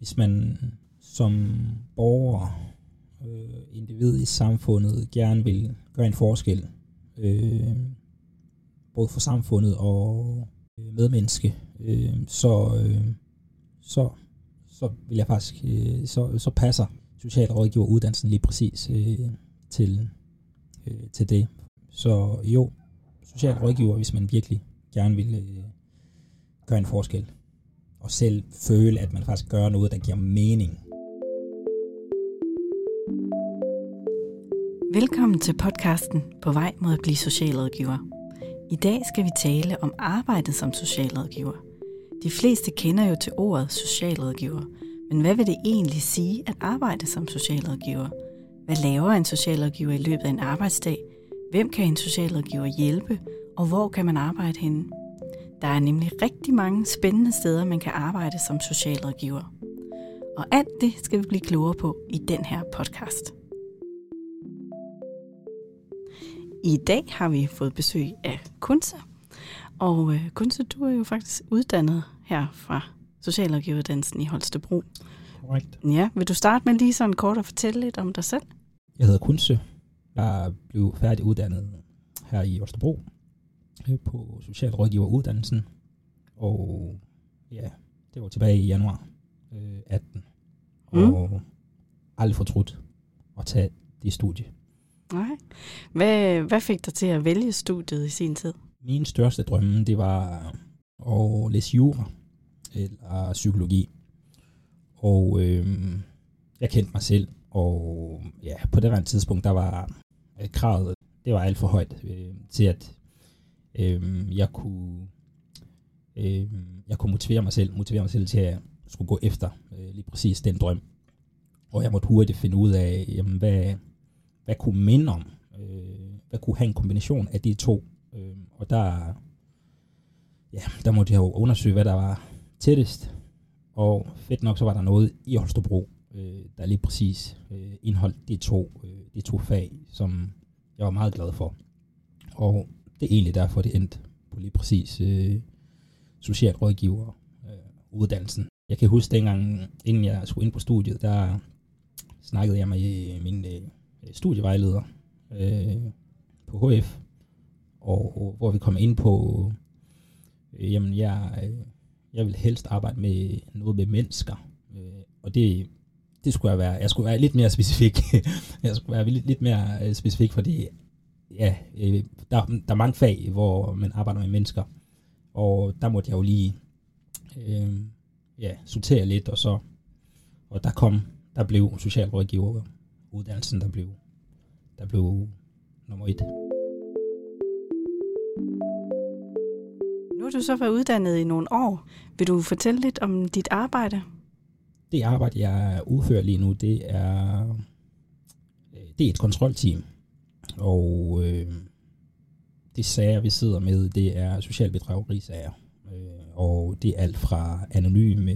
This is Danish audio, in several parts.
hvis man som borger, øh, individ i samfundet, gerne vil gøre en forskel, øh, både for samfundet og øh, medmenneske, øh, så, øh, så, så vil jeg faktisk, øh, så, så passer socialrådgiveruddannelsen lige præcis øh, til, øh, til det. Så jo, socialrådgiver, hvis man virkelig gerne vil øh, gøre en forskel, og selv føle, at man faktisk gør noget, der giver mening. Velkommen til podcasten På vej mod at blive socialrådgiver. I dag skal vi tale om arbejdet som socialrådgiver. De fleste kender jo til ordet socialrådgiver, men hvad vil det egentlig sige at arbejde som socialrådgiver? Hvad laver en socialrådgiver i løbet af en arbejdsdag? Hvem kan en socialrådgiver hjælpe, og hvor kan man arbejde henne? Der er nemlig rigtig mange spændende steder, man kan arbejde som socialrådgiver. Og alt det skal vi blive klogere på i den her podcast. I dag har vi fået besøg af Kunse. Og øh, Kunse, du er jo faktisk uddannet her fra Socialrådgiveruddannelsen i Holstebro. Korrekt. Ja, vil du starte med lige sådan kort at fortælle lidt om dig selv? Jeg hedder Kunse. Jeg blev færdig uddannet her i Holstebro på Socialrådgiveruddannelsen. Og ja, det var tilbage i januar øh, 18. Mm. Og aldrig fortrudt at tage det studie. Nej. Hvad, hvad fik dig til at vælge studiet i sin tid? Min største drømme, det var at læse jura eller psykologi. Og øh, jeg kendte mig selv, og ja, på det her tidspunkt, der var øh, kravet, det var alt for højt øh, til, at øh, jeg kunne øh, jeg kunne motivere mig selv, motivere mig selv til at skulle gå efter øh, lige præcis den drøm. Og jeg måtte hurtigt finde ud af, jamen, hvad, hvad kunne minde om, øh, hvad kunne have en kombination af de to. Øh, og der, ja, der måtte jeg jo undersøge, hvad der var tættest. Og fedt nok, så var der noget i Holstebro, øh, der lige præcis øh, indholdt de to, øh, de to fag, som jeg var meget glad for. Og det er egentlig derfor, det endte på lige præcis øh, socialrådgiver øh, uddannelsen. Jeg kan huske dengang, inden jeg skulle ind på studiet, der snakkede jeg med øh, min øh, studievejleder øh, på HF, og, og hvor vi kom ind på, øh, jamen jeg, øh, jeg vil helst arbejde med noget med mennesker, øh, og det, det skulle jeg være, jeg skulle være lidt mere specifik, jeg skulle være lidt, lidt mere øh, specifik, fordi ja, øh, der, der er mange fag, hvor man arbejder med mennesker, og der måtte jeg jo lige øh, ja, sortere lidt, og så og der kom, der blev socialrådgiver uddannelsen, der blev, der blev nummer et. Nu har du så været uddannet i nogle år. Vil du fortælle lidt om dit arbejde? Det arbejde, jeg udfører lige nu, det er, øh, det er et kontrolteam. Og øh, de sager, vi sidder med, det er socialbedragerisager. Øh, og det er alt fra anonyme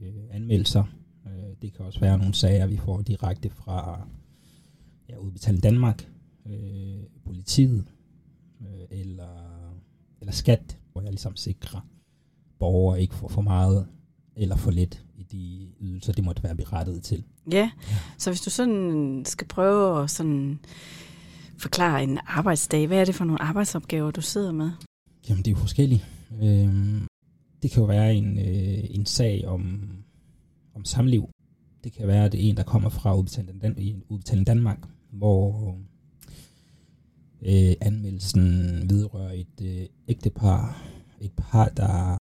øh, anmeldelser. Øh, det kan også være nogle sager, vi får direkte fra ja, Udbetaling Danmark, øh, politiet øh, eller, eller skat, hvor jeg ligesom sikrer borgere ikke får for meget eller for lidt i de ydelser, de måtte være berettiget til. Ja, så hvis du sådan skal prøve at sådan forklare en arbejdsdag, hvad er det for nogle arbejdsopgaver, du sidder med? Jamen, det er jo forskelligt. Øhm, det kan jo være en, øh, en sag om, om samliv. Det kan være, at det er en, der kommer fra Udbetaling, Dan- i Udbetaling Danmark, hvor øh, anmeldelsen vedrører et øh, ægtepar, et par, der,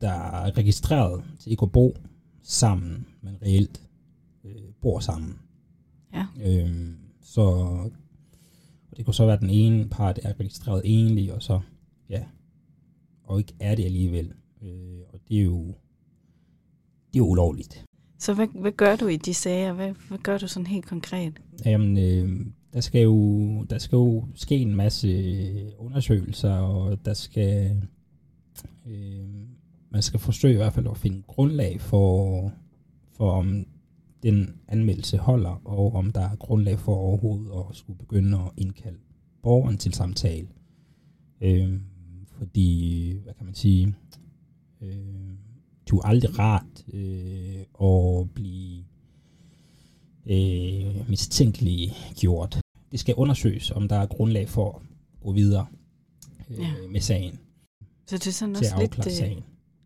der er registreret til ikke at bo sammen, men reelt øh, bor sammen. Ja. Øhm, så det kunne så være, at den ene part er registreret enlig, og så, ja, og ikke er det alligevel. Øh, og det er jo, det er jo ulovligt. Så hvad, hvad gør du i de sager? Hvad, hvad gør du sådan helt konkret? Jamen, øh, der skal jo der skal jo ske en masse undersøgelser, og der skal øh, man skal forsøge i hvert fald at finde grundlag for, for om den anmeldelse holder, og om der er grundlag for overhovedet at skulle begynde at indkalde borgeren til samtale. Øh, fordi, hvad kan man sige, øh, det er aldrig rart øh, at blive øh, mistænkelige gjort. Det skal undersøges, om der er grundlag for at gå videre øh, ja. med sagen. Så det er sådan også lidt, øh, sagen.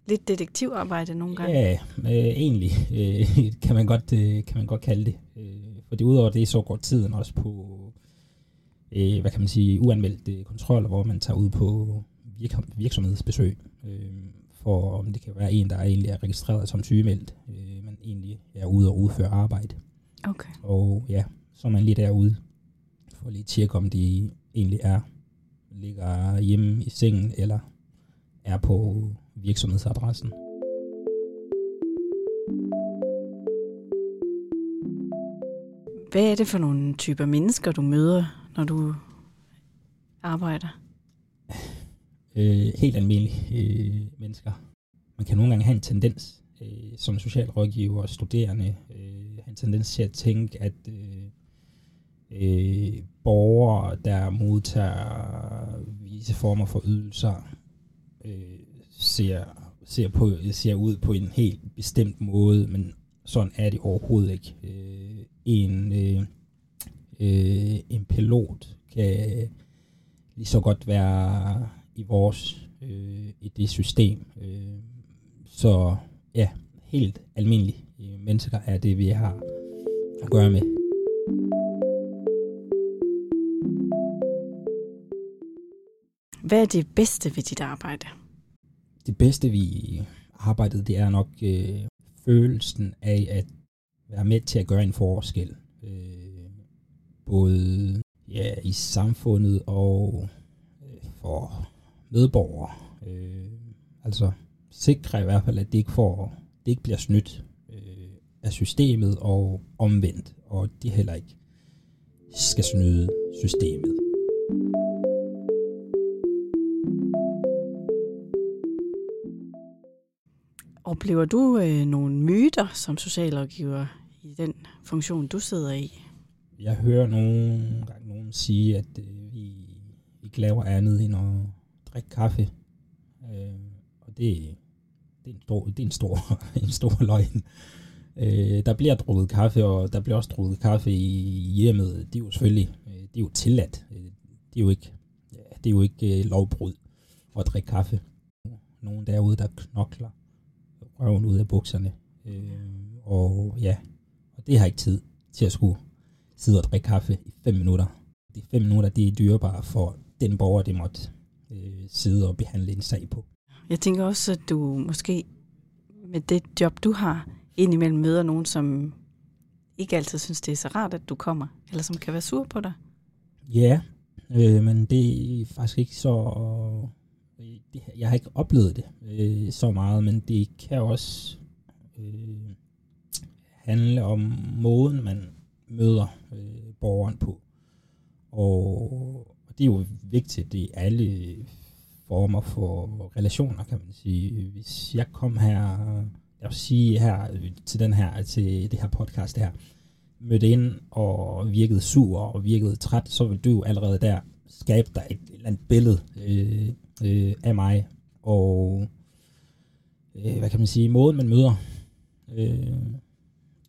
Lidt detektivarbejde nogle gange? Ja, øh, egentlig øh, kan, man godt, øh, kan man godt kalde det. Øh, fordi udover det, så går tiden også på, øh, hvad kan man sige, uanmeldte øh, kontroller, hvor man tager ud på virk- virksomhedsbesøg, øh, for om det kan være en, der egentlig er registreret som sygemeldt, øh, men egentlig er ude og udføre arbejde. Okay. Og ja, så er man lige derude for lige at tjekke, om de egentlig er ligger hjemme i sengen eller er på virksomhedsadressen. Hvad er det for nogle typer mennesker, du møder, når du arbejder? Øh, helt almindelige øh, mennesker. Man kan nogle gange have en tendens, øh, som socialrådgiver og studerende, øh, have en tendens til at tænke, at øh, øh, borgere, der modtager visse former for ydelser, øh, ser, ser, på, ser ud på en helt bestemt måde, men sådan er det overhovedet ikke. Øh, en, øh, øh, en pilot kan lige så godt være i vores øh, i det system. Øh, så ja, helt almindelige øh, mennesker er det, vi har at gøre med. Hvad er det bedste ved dit arbejde? Det bedste vi arbejdet, det er nok øh, følelsen af at være med til at gøre en forskel. Øh, både ja, i samfundet og øh, for medborgere. Øh, altså sikre i hvert fald, at det ikke, får, det ikke bliver snydt øh, af systemet og omvendt, og det heller ikke skal snyde systemet. Oplever du øh, nogle myter som socialrådgiver i den funktion, du sidder i? Jeg hører nogle gange nogen sige, at øh, vi ikke laver andet end at drikke kaffe. Øh, og det, det, er en stor, det er en stor, en stor løgn. Øh, der bliver drukket kaffe, og der bliver også drukket kaffe i hjemmet. Det er jo selvfølgelig øh, det er jo tilladt. Øh, det er jo ikke, det er jo ikke øh, lovbrud at drikke kaffe. Nogen derude, der knokler røven ud af bukserne. Øh, og ja, og det har ikke tid til at skulle sidde og drikke kaffe i fem minutter. De fem minutter, det er dyrebare for den borger, det måtte øh, sidde og behandle en sag på. Jeg tænker også, at du måske med det job, du har, indimellem møder nogen, som ikke altid synes, det er så rart, at du kommer, eller som kan være sur på dig. Ja, øh, men det er faktisk ikke så Øh, det, jeg har ikke oplevet det øh, så meget, men det kan også øh, handle om måden, man møder øh, borgeren på. Og, og det er jo vigtigt i alle former for relationer, kan man sige. Hvis jeg kom her, jeg vil sige her øh, til den her, til det her podcast her, mødte ind og virkede sur og virkede træt, så vil du allerede der skabe dig et, et eller andet billede øh, øh, af mig, og øh, hvad kan man sige, måden man møder øh,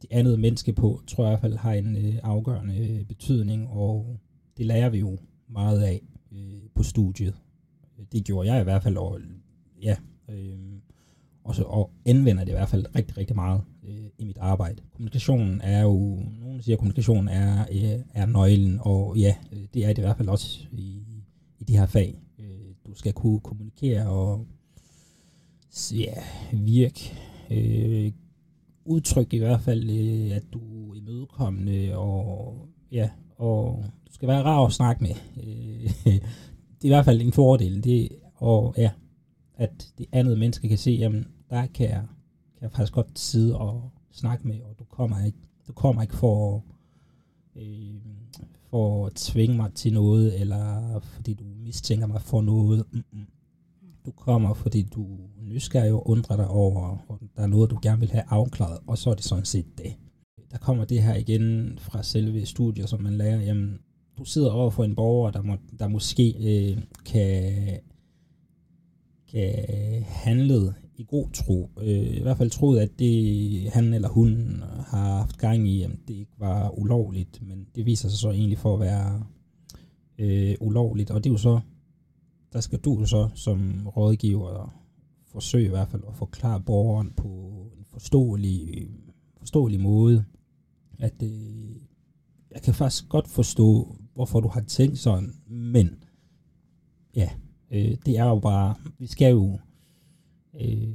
det andet menneske på, tror jeg i hvert fald har en øh, afgørende øh, betydning, og det lærer vi jo meget af øh, på studiet. Det gjorde jeg i hvert fald, og ja, øh, og, så, og anvender det i hvert fald rigtig, rigtig meget øh, i mit arbejde. Kommunikationen er jo, nogen siger, at kommunikationen er, øh, er nøglen, og ja, øh, det er det i hvert fald også i, i de her fag du skal kunne kommunikere og ja, virke, øh, udtryk i hvert fald, øh, at du er imødekommende, og ja, og du skal være rar at snakke med. Øh, det er i hvert fald en fordel, det, og ja, at det andet menneske kan se, jamen, der kan jeg, kan jeg faktisk godt sidde og snakke med, og du kommer ikke, du kommer ikke for øh, for at tvinge mig til noget, eller fordi du mistænker mig for noget. Mm-mm. Du kommer, fordi du er nysgerrig og undrer dig over, og der er noget, du gerne vil have afklaret, og så er det sådan set det. Der kommer det her igen fra selve studiet, som man lærer, jamen, du sidder over for en borger, der, må, der måske øh, kan, kan handle i god tro. Øh, I hvert fald troet, at det han eller hun har haft gang i, jamen, det ikke var ulovligt, men det viser sig så egentlig for at være øh, ulovligt, og det er jo så, der skal du så som rådgiver forsøge i hvert fald at forklare borgeren på en forståelig, forståelig måde, at øh, jeg kan faktisk godt forstå, hvorfor du har tænkt sådan, men ja, øh, det er jo bare, vi skal jo, øh,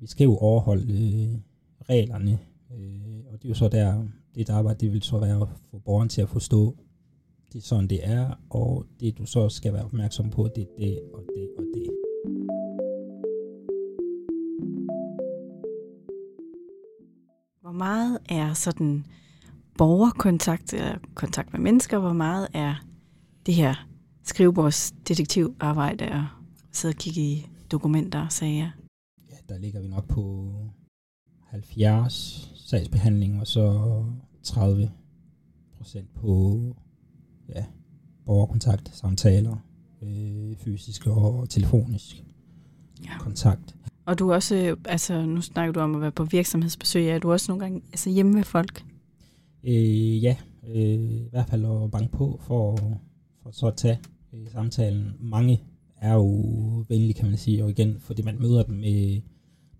vi skal jo overholde øh, reglerne, øh, og det er jo så der, det der arbejde, det vil så være at få borgeren til at forstå, det er sådan, det er, og det du så skal være opmærksom på, det er det og det og det. Hvor meget er sådan borgerkontakt, eller kontakt med mennesker, hvor meget er det her skrivebordsdetektivarbejde og sidde og kigge i dokumenter og sager? Der ligger vi nok på 70 sagsbehandling, og så 30 procent på ja, borgerkontakt, samtaler, øh, fysisk og telefonisk ja. kontakt. Og du er også, altså nu snakker du om at være på virksomhedsbesøg, er du også nogle gange altså hjemme med folk? Øh, ja, øh, i hvert fald at banke på for, for så at tage øh, samtalen. Mange er jo venlige, kan man sige, og igen, fordi man møder dem med,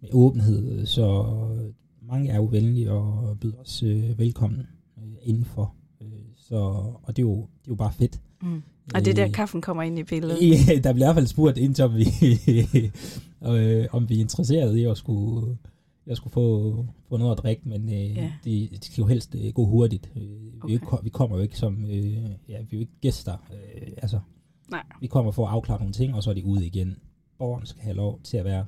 med åbenhed, så mange er jo venlige og byder os øh, velkommen øh, indenfor. Øh, så, og det er, jo, det er jo bare fedt. Mm. Og det er der, øh, kaffen kommer ind i billedet? Ja, der bliver i hvert fald spurgt ind om vi, øh, om vi er interesseret i at skulle, jeg skulle få, få noget at drikke, men øh, ja. det, det skal jo helst øh, gå hurtigt. Øh, okay. vi, ikke, vi kommer jo ikke som, øh, ja, vi er jo ikke gæster. Øh, altså, Nej. Vi kommer for at afklare nogle ting, og så er de ude igen. Borgeren skal have lov til at være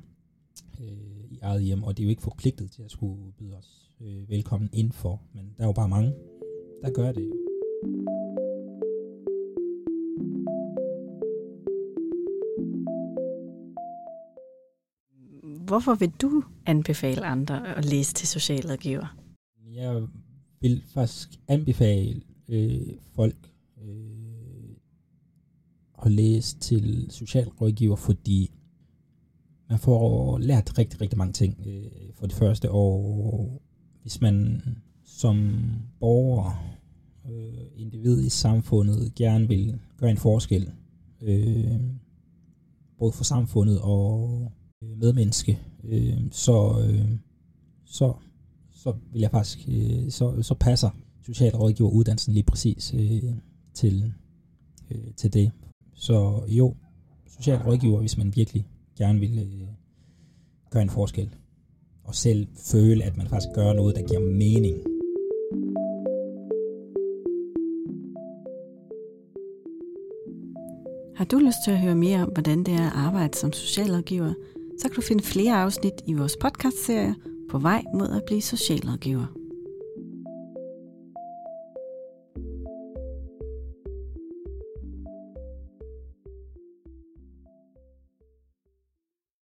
øh, i eget hjem, og det er jo ikke forpligtet til at skulle byde os øh, velkommen indenfor, men der er jo bare mange, der gør det jo. Hvorfor vil du anbefale andre at læse til socialrådgiver? Jeg vil faktisk anbefale øh, folk at læse til socialrådgiver, fordi man får lært rigtig, rigtig mange ting øh, for det første, og hvis man som borger, øh, individ i samfundet, gerne vil gøre en forskel, øh, både for samfundet og øh, medmenneske, øh, så, øh, så, så vil jeg faktisk, øh, så, så passer socialrådgiveruddannelsen lige præcis øh, til, øh, til det. Så jo, socialrådgiver, hvis man virkelig gerne vil øh, gøre en forskel, og selv føle, at man faktisk gør noget, der giver mening. Har du lyst til at høre mere om, hvordan det er at arbejde som socialrådgiver, så kan du finde flere afsnit i vores podcastserie på vej mod at blive socialrådgiver.